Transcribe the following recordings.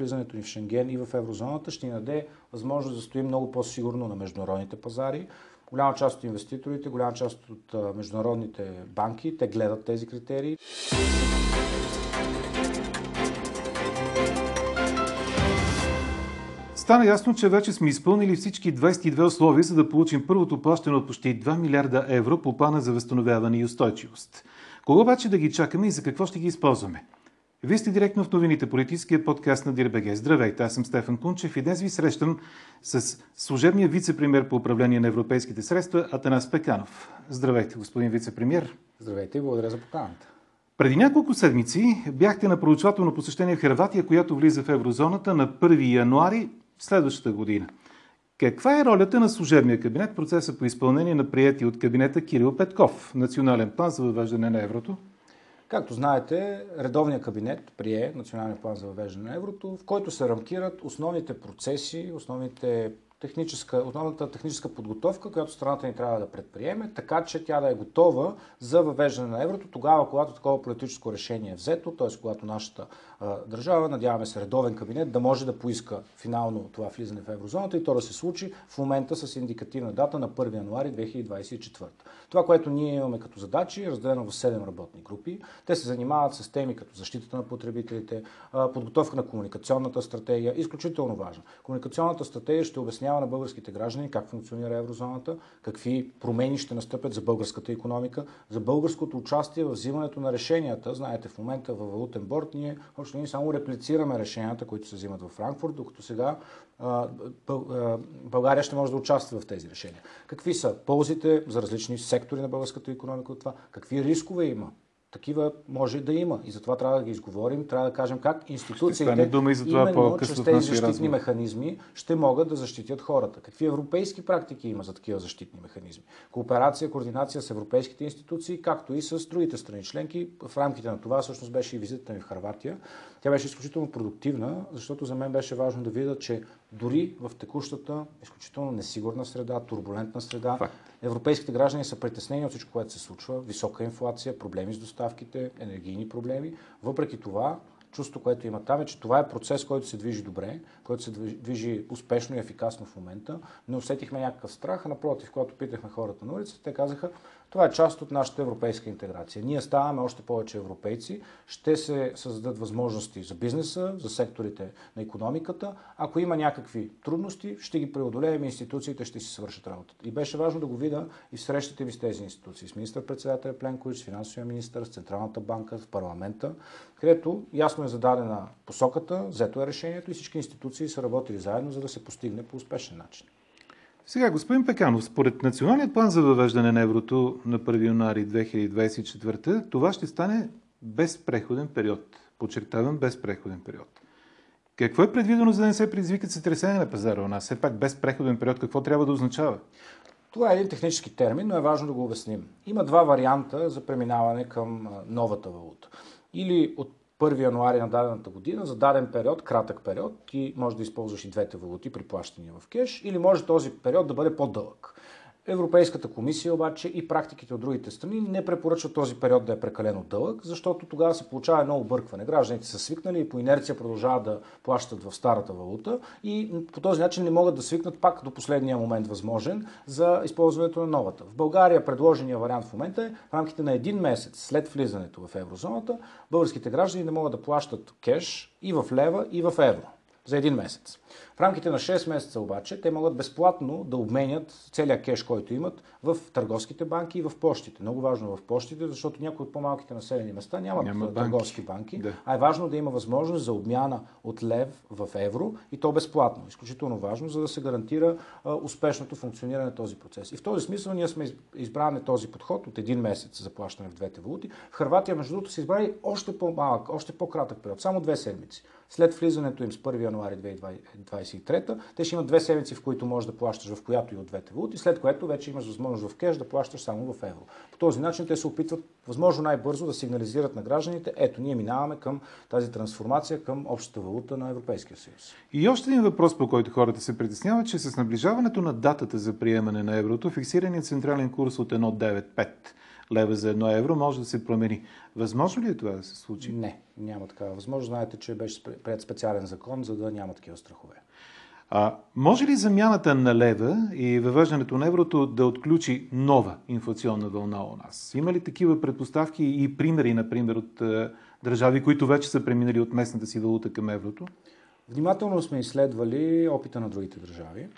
влизането ни в Шенген и в еврозоната ще ни даде възможност да стоим много по-сигурно на международните пазари. Голяма част от инвеститорите, голяма част от международните банки, те гледат тези критерии. Стана ясно, че вече сме изпълнили всички 22 условия, за да получим първото плащане от почти 2 милиарда евро по плана за възстановяване и устойчивост. Кога обаче да ги чакаме и за какво ще ги използваме? Вие сте директно в новините, политическия подкаст на Дирбеге. Здравейте, аз съм Стефан Кунчев и днес ви срещам с служебния вице-премьер по управление на европейските средства Атанас Пеканов. Здравейте, господин вице-премьер. Здравейте и благодаря за поканата. Преди няколко седмици бяхте на проучвателно посещение в Хрватия, която влиза в еврозоната на 1 януари следващата година. Каква е ролята на служебния кабинет в процеса по изпълнение на прияти от кабинета Кирил Петков национален план за въвеждане на еврото? Както знаете, редовният кабинет прие национален план за въвеждане на еврото, в който се рамкират основните процеси, основните техническа, основната техническа подготовка, която страната ни трябва да предприеме, така че тя да е готова за въвеждане на еврото тогава, когато такова политическо решение е взето, т.е. когато нашата а, държава, надяваме се редовен кабинет, да може да поиска финално това влизане в еврозоната и то да се случи в момента с индикативна дата на 1 януари 2024. Това, което ние имаме като задачи, е разделено в 7 работни групи. Те се занимават с теми като защитата на потребителите, подготовка на комуникационната стратегия, изключително важна. Комуникационната стратегия ще обяснява обяснява на българските граждани как функционира еврозоната, какви промени ще настъпят за българската економика, за българското участие в взимането на решенията. Знаете, в момента във валутен борт ние още ние само реплицираме решенията, които се взимат в Франкфурт, докато сега България ще може да участва в тези решения. Какви са ползите за различни сектори на българската економика от това? Какви рискове има? Такива може да има и затова трябва да ги изговорим, трябва да кажем как институциите дума и за това именно чрез тези защитни разговор. механизми ще могат да защитят хората. Какви европейски практики има за такива защитни механизми? Кооперация, координация с европейските институции, както и с другите страни членки. В рамките на това всъщност беше и визитата ми в Харватия. Тя беше изключително продуктивна, защото за мен беше важно да видя, че дори в текущата изключително несигурна среда, турбулентна среда, Факт. европейските граждани са притеснени от всичко, което се случва. Висока инфлация, проблеми с доставките, енергийни проблеми. Въпреки това, чувство, което има там е, че това е процес, който се движи добре, който се движи успешно и ефикасно в момента. Не усетихме някакъв страх, а напротив, когато питахме хората на улицата, те казаха, това е част от нашата европейска интеграция. Ние ставаме още повече европейци, ще се създадат възможности за бизнеса, за секторите на економиката. Ако има някакви трудности, ще ги преодолеем и институциите ще си свършат работата. И беше важно да го видя и в срещите ви с тези институции, с министър-председателя Пленкович, с финансовия министър, с Централната банка, с парламента, където ясно е зададена посоката, взето е решението и всички институции са работили заедно, за да се постигне по успешен начин. Сега, господин Пеканов, според Националният план за въвеждане на еврото на 1 януари 2024, това ще стане без преходен период. Подчертавам, без преходен период. Какво е предвидено, за да не се предизвикат сътресения на пазара у нас? Все пак без преходен период какво трябва да означава? Това е един технически термин, но е важно да го обясним. Има два варианта за преминаване към новата валута. Или от 1 януари на дадената година за даден период, кратък период, ти можеш да използваш и двете валути при плащания в кеш, или може този период да бъде по-дълъг. Европейската комисия обаче и практиките от другите страни не препоръчват този период да е прекалено дълъг, защото тогава се получава едно объркване. Гражданите са свикнали и по инерция продължават да плащат в старата валута и по този начин не могат да свикнат пак до последния момент възможен за използването на новата. В България предложения вариант в момента е в рамките на един месец след влизането в еврозоната българските граждани не могат да плащат кеш и в лева и в евро за един месец. В рамките на 6 месеца обаче те могат безплатно да обменят целият кеш, който имат в търговските банки и в почтите. Много важно в почтите, защото някои от по-малките населени места нямат Няма банки. търговски банки, да. а е важно да има възможност за обмяна от лев в евро и то безплатно. Изключително важно, за да се гарантира а, успешното функциониране на този процес. И в този смисъл ние сме избрали този подход от един месец за плащане в двете валути. В Харватия, между другото, са избрали още по-малък, още по-кратък период, само две седмици. След влизането им с 1 януари 2023, те ще имат две седмици, в които можеш да плащаш в която и от двете валути, след което вече имаш възможност в кеш да плащаш само в евро. По този начин те се опитват възможно най-бързо да сигнализират на гражданите, ето ние минаваме към тази трансформация към общата валута на Европейския съюз. И още един въпрос, по който хората се притесняват, че с наближаването на датата за приемане на еврото, фиксираният централен курс от 1,95 лева за едно евро може да се промени. Възможно ли е това да се случи? Не, няма такава възможност. Знаете, че беше пред специален закон, за да няма такива страхове. А, може ли замяната на лева и въвеждането на еврото да отключи нова инфлационна вълна у нас? Има ли такива предпоставки и примери, например, от е, държави, които вече са преминали от местната си валута към еврото? Внимателно сме изследвали опита на другите държави.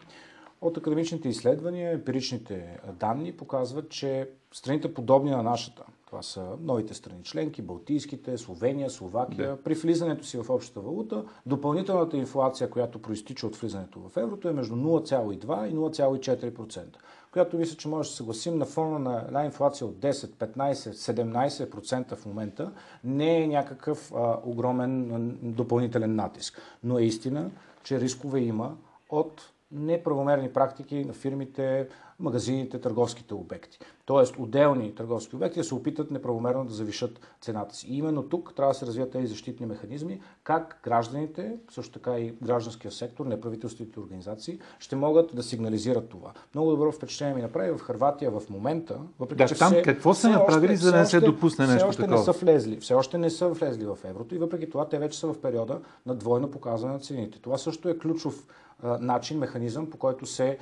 От академичните изследвания, емпиричните данни показват, че страните подобни на нашата, това са новите страни членки, Балтийските, Словения, Словакия, да. при влизането си в общата валута, допълнителната инфлация, която проистича от влизането в еврото е между 0,2 и 0,4%, която мисля, че може да се съгласим на фона на една инфлация от 10, 15, 17% в момента, не е някакъв а, огромен допълнителен натиск. Но е истина, че рискове има от неправомерни практики на фирмите, магазините, търговските обекти. Тоест, отделни търговски обекти да се опитат неправомерно да завишат цената си. И именно тук трябва да се развият тези защитни механизми, как гражданите, също така и гражданския сектор, неправителствените организации, ще могат да сигнализират това. Много добро впечатление ми направи в Харватия в момента. Въпреки, да, че там все, какво са направили, още, за да не се допусне нещо все още такова? Не са влезли, все още не са влезли в еврото и въпреки това те вече са в периода на двойно показване на цените. Това също е ключов начин, механизъм, по който се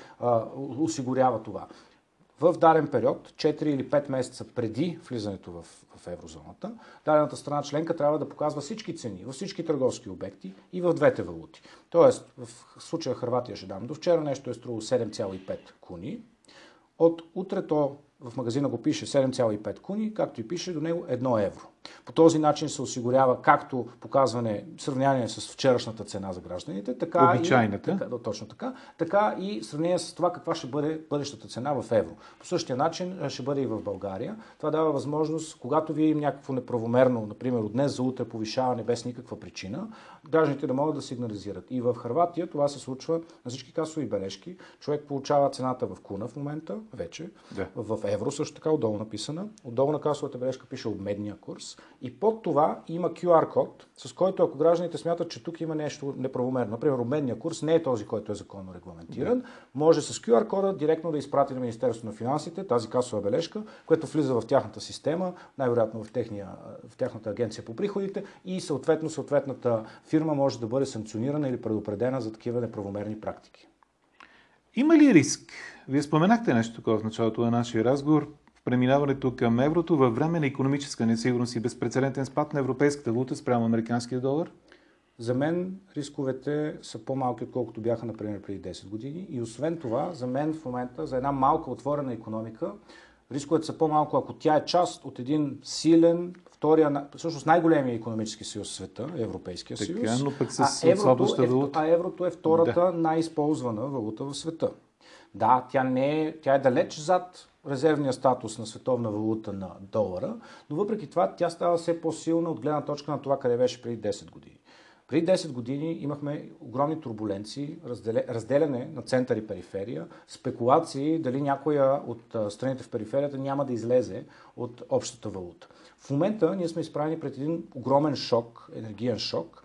осигурява това. В даден период, 4 или 5 месеца преди влизането в, в еврозоната, дадената страна членка трябва да показва всички цени във всички търговски обекти и в двете валути. Тоест, в случая Харватия ще дам. До вчера нещо е струвало 7,5 куни. От утре то в магазина го пише 7,5 куни, както и пише до него 1 евро. По този начин се осигурява както показване, сравнение с вчерашната цена за гражданите, така Обичайната. и, така, точно така, така и сравнение с това каква ще бъде бъдещата цена в евро. По същия начин ще бъде и в България. Това дава възможност, когато ви им някакво неправомерно, например от днес за утре повишаване без никаква причина, гражданите да могат да сигнализират. И в Харватия това се случва на всички касови бележки. Човек получава цената в куна в момента, вече, да. в евро също така, отдолу написана. Отдолу на касовата бележка пише обмедния курс и под това има QR код, с който ако гражданите смятат, че тук има нещо неправомерно, например обменния курс не е този, който е законно регламентиран, да. може с QR кода директно да изпрати на Министерството на финансите тази касова бележка, която влиза в тяхната система, най-вероятно в, техния, в тяхната агенция по приходите и съответно съответната фирма може да бъде санкционирана или предупредена за такива неправомерни практики. Има ли риск? Вие споменахте нещо такова в началото на нашия разговор преминаването към еврото във време на економическа несигурност и безпредседентен спад на европейската валута спрямо американския долар? За мен рисковете са по-малки, отколкото бяха, например, преди 10 години. И освен това, за мен в момента, за една малка отворена економика, рисковете са по-малко, ако тя е част от един силен, втория, всъщност най-големия економически съюз в света, Европейския така, съюз. но пък с а, еврото, е, а еврото е втората да. най-използвана валута в света. Да, тя, не е, тя е далеч зад резервния статус на световна валута на долара, но въпреки това тя става все по-силна от гледна точка на това къде беше преди 10 години. Преди 10 години имахме огромни турбуленции, разделяне на център и периферия, спекулации дали някоя от страните в периферията няма да излезе от общата валута. В момента ние сме изправени пред един огромен шок, енергиен шок.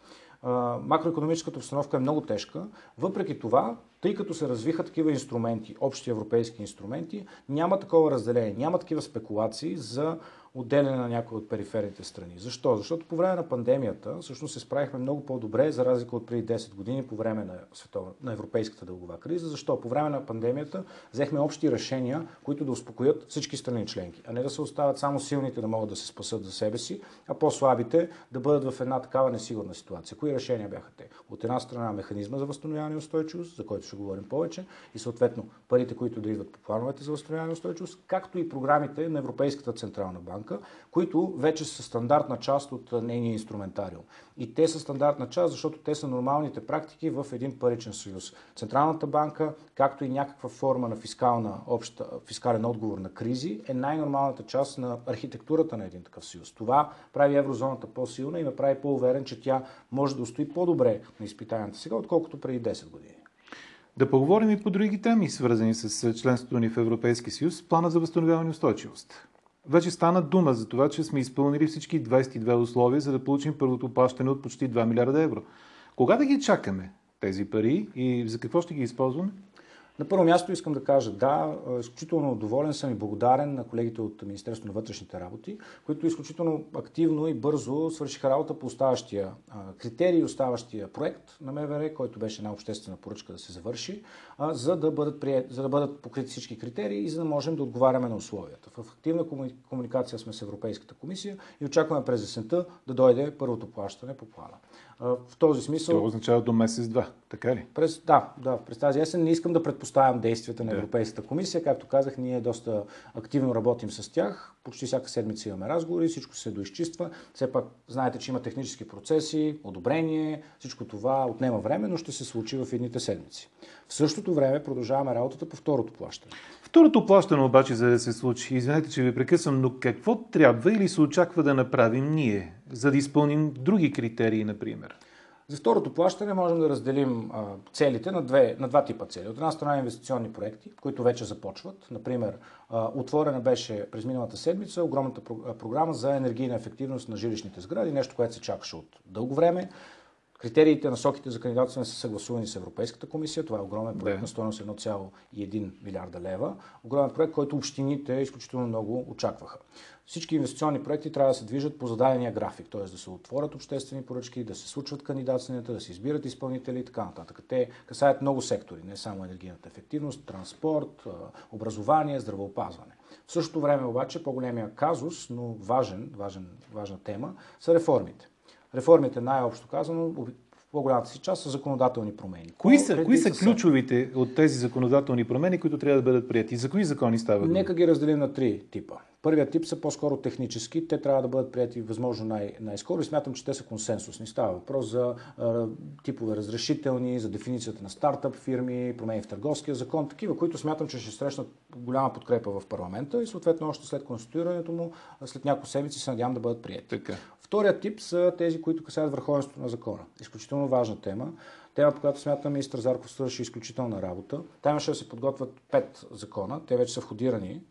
Макроекономическата обстановка е много тежка. Въпреки това, тъй като се развиха такива инструменти, общи европейски инструменти, няма такова разделение, няма такива спекулации за отделяне на някои от периферните страни. Защо? Защото по време на пандемията всъщност се справихме много по-добре, за разлика от преди 10 години по време на, световна, на европейската дългова криза. Защо? По време на пандемията взехме общи решения, които да успокоят всички страни членки, а не да се оставят само силните да могат да се спасат за себе си, а по-слабите да бъдат в една такава несигурна ситуация. Кои решения бяха те? От една страна механизма за възстановяване и устойчивост, за който ще говорим повече, и съответно парите, които да идват по плановете за възстановяване и устойчивост, както и програмите на Европейската централна банка, банка, които вече са стандартна част от нейния инструментариум. И те са стандартна част, защото те са нормалните практики в един паричен съюз. Централната банка, както и някаква форма на фискална, обща, фискален отговор на кризи, е най-нормалната част на архитектурата на един такъв съюз. Това прави еврозоната по-силна и ме прави по-уверен, че тя може да устои по-добре на изпитанията сега, отколкото преди 10 години. Да поговорим и по други теми, свързани с членството ни в Европейски съюз, плана за възстановяване и устойчивост. Вече стана дума за това, че сме изпълнили всички 22 условия, за да получим първото плащане от почти 2 милиарда евро. Кога да ги чакаме тези пари и за какво ще ги използваме? На първо място искам да кажа да, изключително доволен съм и благодарен на колегите от Министерството на вътрешните работи, които изключително активно и бързо свършиха работа по оставащия критерий, оставащия проект на МВР, който беше една обществена поръчка да се завърши, за да бъдат, прият, за да бъдат покрити всички критерии и за да можем да отговаряме на условията. В активна комуникация сме с Европейската комисия и очакваме през есента да дойде първото плащане по плана. В този смисъл. Това означава до месец-два, така ли? През, да, да, през тази есен не искам да предпоставям действията на Европейската комисия. Както казах, ние доста активно работим с тях. Почти всяка седмица имаме разговори, всичко се доизчиства. Все пак знаете, че има технически процеси, одобрение, всичко това отнема време, но ще се случи в едните седмици. В същото време продължаваме работата по второто плащане. Второто плащане обаче, за да се случи, извинете, че ви прекъсвам, но какво трябва или се очаква да направим ние, за да изпълним други критерии, например? За второто плащане можем да разделим а, целите на, две, на два типа цели. От една страна инвестиционни проекти, които вече започват. Например, а, отворена беше през миналата седмица огромната програма за енергийна ефективност на жилищните сгради, нещо, което се чакаше от дълго време. Критериите, насоките за кандидатстване са съгласувани с Европейската комисия. Това е огромен проект да. на стоеност 1,1 милиарда лева. Огромен проект, който общините изключително много очакваха. Всички инвестиционни проекти трябва да се движат по зададения график, т.е. да се отворят обществени поръчки, да се случват кандидатстванията, да се избират изпълнители и така нататък. Те касаят много сектори, не само енергийната ефективност, транспорт, образование, здравеопазване. В същото време обаче по-големия казус, но важен, важен, важна тема, са реформите. Реформите, най-общо казано, в по-голямата си част са законодателни промени. Кои са, кои са ключовите от тези законодателни промени, които трябва да бъдат прияти? За кои закони става Нека ги разделим на три типа. Първият тип са по-скоро технически. Те трябва да бъдат прияти възможно най- най-скоро и смятам, че те са консенсусни. Става въпрос за а, типове разрешителни, за дефиницията на стартъп фирми, промени в търговския закон, такива, които смятам, че ще срещнат голяма подкрепа в парламента и съответно още след конституирането му, след няколко седмици се надявам да бъдат прияти. Така. Вторият тип са тези, които касаят върховенството на закона. Изключително важна тема. Тема, по която смятам, министър Зарков свърши изключителна работа. Там имаше да се подготвят пет закона. Те вече са входирани.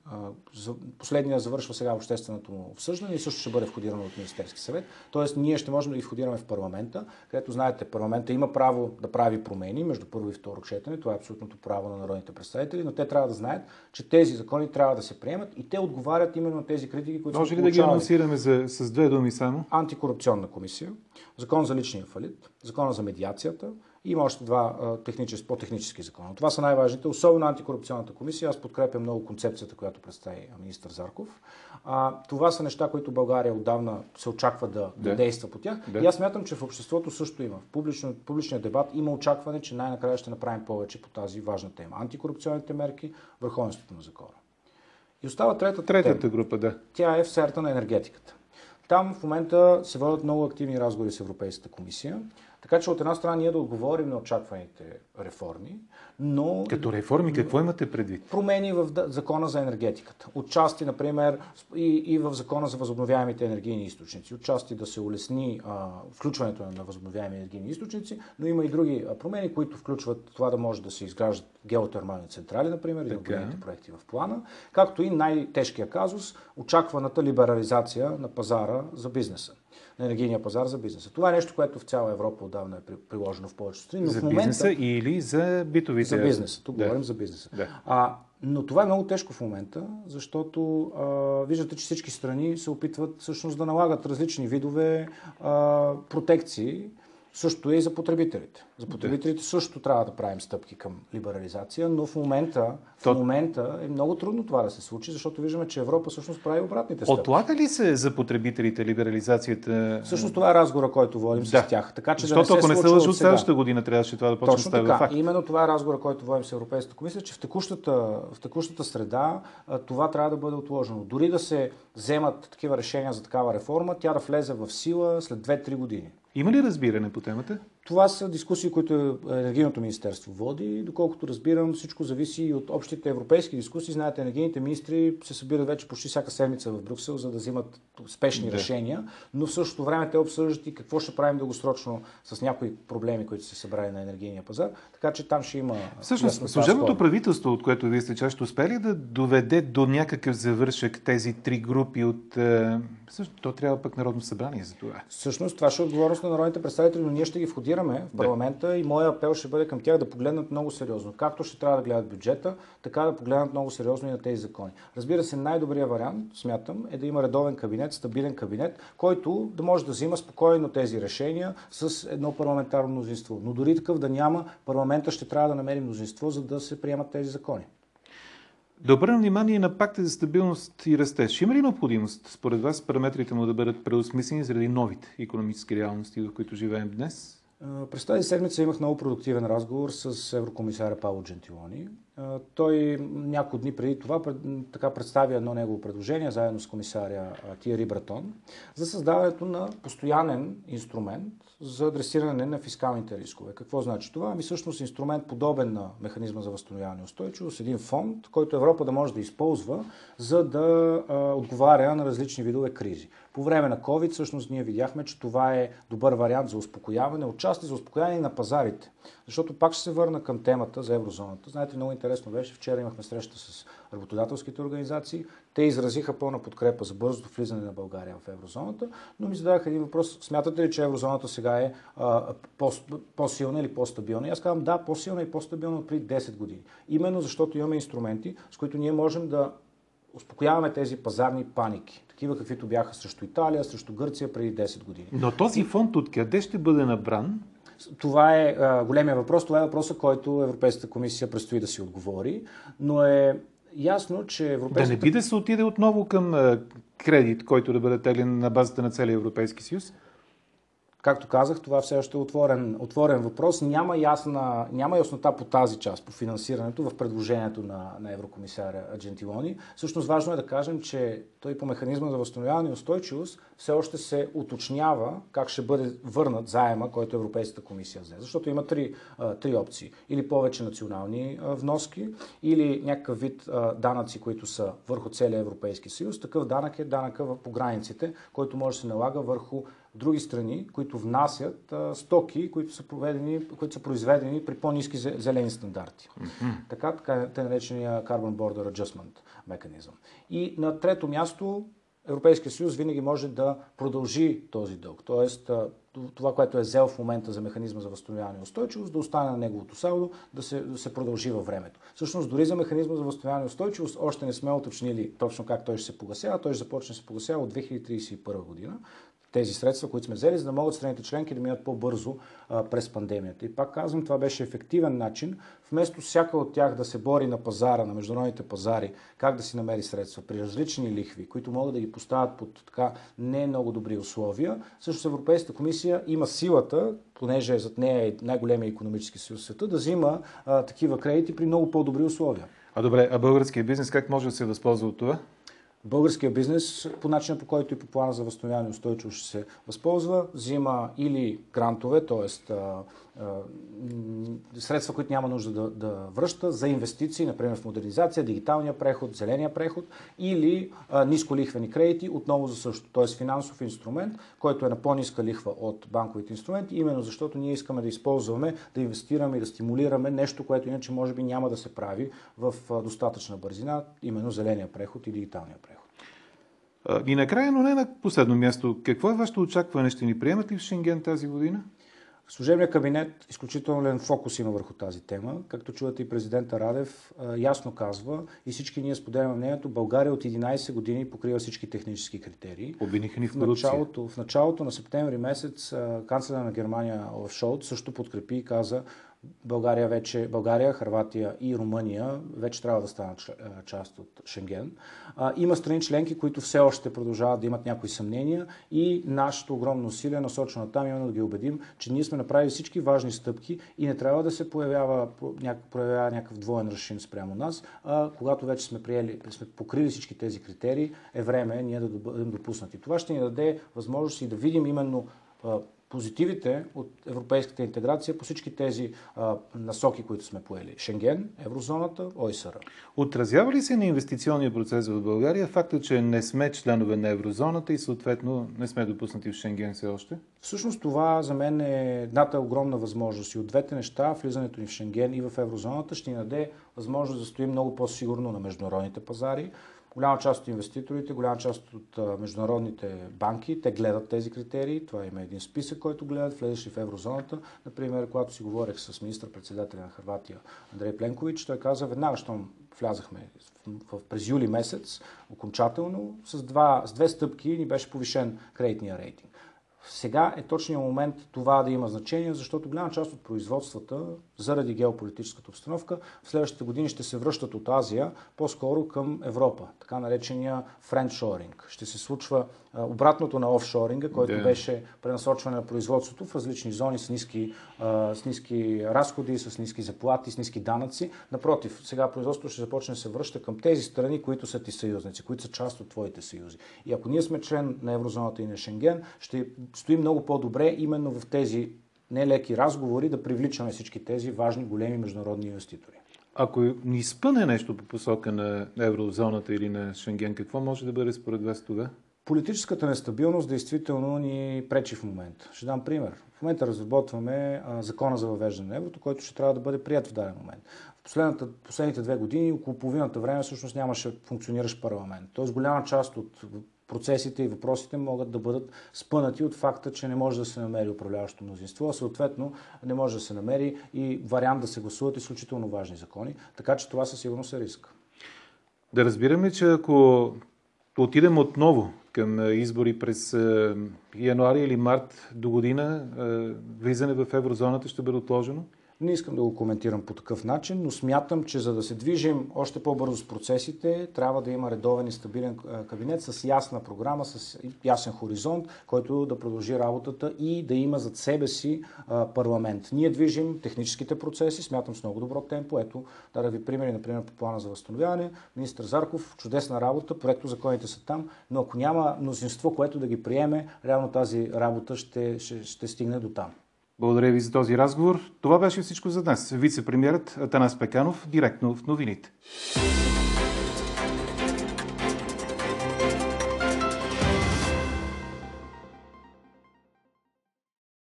Последният завършва сега общественото му обсъждане и също ще бъде входирано от Министерски съвет. Тоест, ние ще можем да ги входираме в парламента, където, знаете, парламента има право да прави промени между първо и второ четене. Това е абсолютното право на народните представители, но те трябва да знаят, че тези закони трябва да се приемат и те отговарят именно на тези критики, които Може ли да ги анонсираме за, с две думи само? Антикорупционна комисия, закон за личния фалит, закона за медиацията, има още два технически, по-технически закона. Това са най-важните, особено антикорупционната комисия. Аз подкрепям много концепцията, която представи министър Зарков. А, това са неща, които България отдавна се очаква да, да. да действа по тях. Да. И аз смятам, че в обществото също има. В публично, публичния дебат има очакване, че най-накрая ще направим повече по тази важна тема. Антикорупционните мерки, върховенството на закона. И остава третата, третата тема. група, да. Тя е в сферата на енергетиката. Там в момента се водят много активни разговори с Европейската комисия. Така че от една страна ние да отговорим на очакваните реформи, но... Като реформи какво имате предвид? Промени в закона за енергетиката. Отчасти, например, и, и в закона за възобновяемите енергийни източници. Отчасти да се улесни а, включването на възобновяеми енергийни източници, но има и други промени, които включват това да може да се изграждат геотермални централи, например, и да проекти в плана, както и най-тежкия казус, очакваната либерализация на пазара за бизнеса на енергийния пазар за бизнеса. Това е нещо, което в цяла Европа отдавна е приложено в повечето страни. За в момента, бизнеса или за битовите? За бизнеса. Тук да. говорим за бизнеса. Да. А, но това е много тежко в момента, защото а, виждате, че всички страни се опитват всъщност да налагат различни видове а, протекции, също е и за потребителите. За потребителите да. също трябва да правим стъпки към либерализация, но в момента, То... в момента е много трудно това да се случи, защото виждаме, че Европа всъщност прави обратните стъпки. Отлага ли се за потребителите либерализацията? Всъщност това е разговора, който водим да. с тях. Така, че защото да не ако не се лъжи от следващата година, трябваше това да почне Точно да става факт. Именно това е разговора, който водим с Европейската комисия, че в текущата, в текущата среда това трябва да бъде отложено. Дори да се вземат такива решения за такава реформа, тя да влезе в сила след 2-3 години. Има ли разбиране по темата? Това са дискусии, които Енергийното министерство води. Доколкото разбирам, всичко зависи и от общите европейски дискусии. Знаете, енергийните министри се събират вече почти всяка седмица в Брюксел, за да взимат спешни да. решения, но в същото време те обсъждат и какво ще правим дългосрочно с някои проблеми, които се събрали на енергийния пазар. Така че там ще има. Всъщност, служебното правителство, от което вие сте част, успели да доведе до някакъв завършък тези три групи от. Е, всъщност, то трябва пък Народно събрание за това. Всъщност, това ще е отговорност на народните представители, но ние ще ги входим дискутираме в парламента да. и моя апел ще бъде към тях да погледнат много сериозно. Както ще трябва да гледат бюджета, така да погледнат много сериозно и на тези закони. Разбира се, най-добрият вариант, смятам, е да има редовен кабинет, стабилен кабинет, който да може да взима спокойно тези решения с едно парламентарно мнозинство. Но дори такъв да няма, парламента ще трябва да намери мнозинство, за да се приемат тези закони. Да обърнем внимание на пакта за стабилност и растеж. Има ли необходимост, според вас, параметрите му да бъдат преосмислени заради новите економически реалности, в които живеем днес? През тази седмица имах много продуктивен разговор с еврокомисаря Павло Джентилони. Той няколко дни преди това така представи едно негово предложение, заедно с комисаря Тиери Братон, за създаването на постоянен инструмент за адресиране на фискалните рискове. Какво значи това? Ами всъщност инструмент подобен на механизма за възстановяване и устойчивост, един фонд, който Европа да може да използва, за да отговаря на различни видове кризи. По време на COVID всъщност ние видяхме, че това е добър вариант за успокояване, отчасти за успокояване на пазарите. Защото пак ще се върна към темата за еврозоната. Знаете, много интересно беше, вчера имахме среща с работодателските организации. Те изразиха пълна подкрепа за бързото влизане на България в еврозоната, но ми зададаха един въпрос. Смятате ли, че еврозоната сега е а, по, по-силна или по-стабилна? И аз казвам да, по-силна и по-стабилна от преди 10 години. Именно защото имаме инструменти, с които ние можем да успокояваме тези пазарни паники. Такива каквито бяха срещу Италия, срещу Гърция преди 10 години. Но този фонд откъде ще бъде набран? Това е а, големия въпрос. Това е въпросът, който Европейската комисия предстои да си отговори. Но е ясно, че Европейската... Да не би да се отиде отново към а, кредит, който да бъде теглен на базата на целия Европейски съюз? Както казах, това все още е отворен, отворен въпрос. Няма, ясна, няма яснота по тази част, по финансирането в предложението на, на еврокомисаря Джентилони. Всъщност важно е да кажем, че той по механизма за възстановяване и устойчивост все още се уточнява как ще бъде върнат заема, който Европейската комисия взе. Защото има три, три опции. Или повече национални вноски, или някакъв вид данъци, които са върху целия Европейски съюз. Такъв данък е данъка по границите, който може да се налага върху други страни, които внасят а, стоки, които са, проведени, които са произведени при по-низки зелени стандарти. Mm-hmm. Така, така те наречения Carbon Border Adjustment механизъм. И на трето място Европейския съюз винаги може да продължи този дълг. Тоест, това, което е взел в момента за механизма за възстановяване и устойчивост, да остане на неговото салдо, да се, да се продължи във времето. Всъщност, дори за механизма за възстановяване и устойчивост още не сме уточнили точно как той ще се погасява. Той ще започне да се погасява от 2031 година тези средства, които сме взели, за да могат страните членки да минат по-бързо през пандемията. И пак казвам, това беше ефективен начин, вместо всяка от тях да се бори на пазара, на международните пазари, как да си намери средства при различни лихви, които могат да ги поставят под така не много добри условия. Също Европейската комисия има силата, понеже зад нея е най-големия економически съюз в света, да взима а, такива кредити при много по-добри условия. А добре, а българския бизнес как може да се възползва от това? Българския бизнес по начина по който и по плана за възстановяване устойчиво ще се възползва, взима или грантове, т.е. средства, които няма нужда да, да връща за инвестиции, например в модернизация, дигиталния преход, зеления преход или а, нисколихвени кредити, отново за също, т.е. финансов инструмент, който е на по-ниска лихва от банковите инструменти, именно защото ние искаме да използваме, да инвестираме и да стимулираме нещо, което иначе може би няма да се прави в достатъчна бързина, именно зеления преход и дигиталния преход. И накрая, но не на последно място, какво е вашето очакване? Ще ни приемат ли в Шенген тази година? Служебният кабинет изключителен фокус има върху тази тема. Както чувате и президента Радев ясно казва и всички ние споделяме мнението, България от 11 години покрива всички технически критерии. Обвиниха ни в корупция. В началото, в началото на септември месец канцлера на Германия Олаф Шолт също подкрепи и каза, България вече, България, Харватия и Румъния вече трябва да станат част от Шенген. Има страни членки, които все още продължават да имат някои съмнения и нашето огромно усилие е насочено там именно да ги убедим, че ние сме направили всички важни стъпки и не трябва да се появява, проявява някакъв двоен решим спрямо нас. А, когато вече сме, приели, сме покрили всички тези критерии, е време ние да бъдем допуснати. Това ще ни даде възможност и да видим именно позитивите от европейската интеграция по всички тези а, насоки, които сме поели. Шенген, еврозоната, ОИСР. Отразява ли се на инвестиционния процес в България факта, че не сме членове на еврозоната и съответно не сме допуснати в Шенген все още? Всъщност това за мен е едната огромна възможност. И от двете неща, влизането ни в Шенген и в еврозоната, ще ни даде възможност да стоим много по-сигурно на международните пазари, Голяма част от инвеститорите, голяма част от международните банки, те гледат тези критерии. Това има един списък, който гледат, влезеш в еврозоната. Например, когато си говорех с министър-председателя на Харватия Андрей Пленкович, той каза, веднага, щом влязахме в, в, през юли месец, окончателно, с, два, с две стъпки ни беше повишен кредитния рейтинг. Сега е точният момент това да има значение, защото голяма част от производствата, заради геополитическата обстановка, в следващите години ще се връщат от Азия по-скоро към Европа, така наречения френдшоринг. Ще се случва обратното на офшоринга, който yeah. беше пренасочване на производството в различни зони с ниски, с ниски разходи, с ниски заплати, с ниски данъци. Напротив, сега производството ще започне да се връща към тези страни, които са ти съюзници, които са част от твоите съюзи. И ако ние сме член на еврозоната и на Шенген, ще стои много по-добре именно в тези нелеки разговори да привличаме всички тези важни, големи международни инвеститори. Ако ни спъне нещо по посока на еврозоната или на Шенген, какво може да бъде според вас тогава? Политическата нестабилност действително ни пречи в момента. Ще дам пример. В момента разработваме а, закона за въвеждане на еврото, който ще трябва да бъде прият в даден момент. В последните две години, около половината време, всъщност нямаше функциониращ парламент. Тоест голяма част от процесите и въпросите могат да бъдат спънати от факта, че не може да се намери управляващо мнозинство, а съответно не може да се намери и вариант да се гласуват изключително важни закони. Така че това със сигурност е риск. Да разбираме, че ако отидем отново към избори през януари или март до година, влизане в еврозоната ще бъде отложено? Не искам да го коментирам по такъв начин, но смятам, че за да се движим още по-бързо с процесите, трябва да има редовен и стабилен кабинет с ясна програма, с ясен хоризонт, който да продължи работата и да има зад себе си парламент. Ние движим техническите процеси, смятам с много добро темпо. Ето, да, ви примери, например, по плана за възстановяване. Министр Зарков, чудесна работа, проекто законите са там, но ако няма мнозинство, което да ги приеме, реално тази работа ще, ще, ще стигне до там. Благодаря ви за този разговор. Това беше всичко за днес. Вице-премьерът Атанас Пеканов, директно в новините.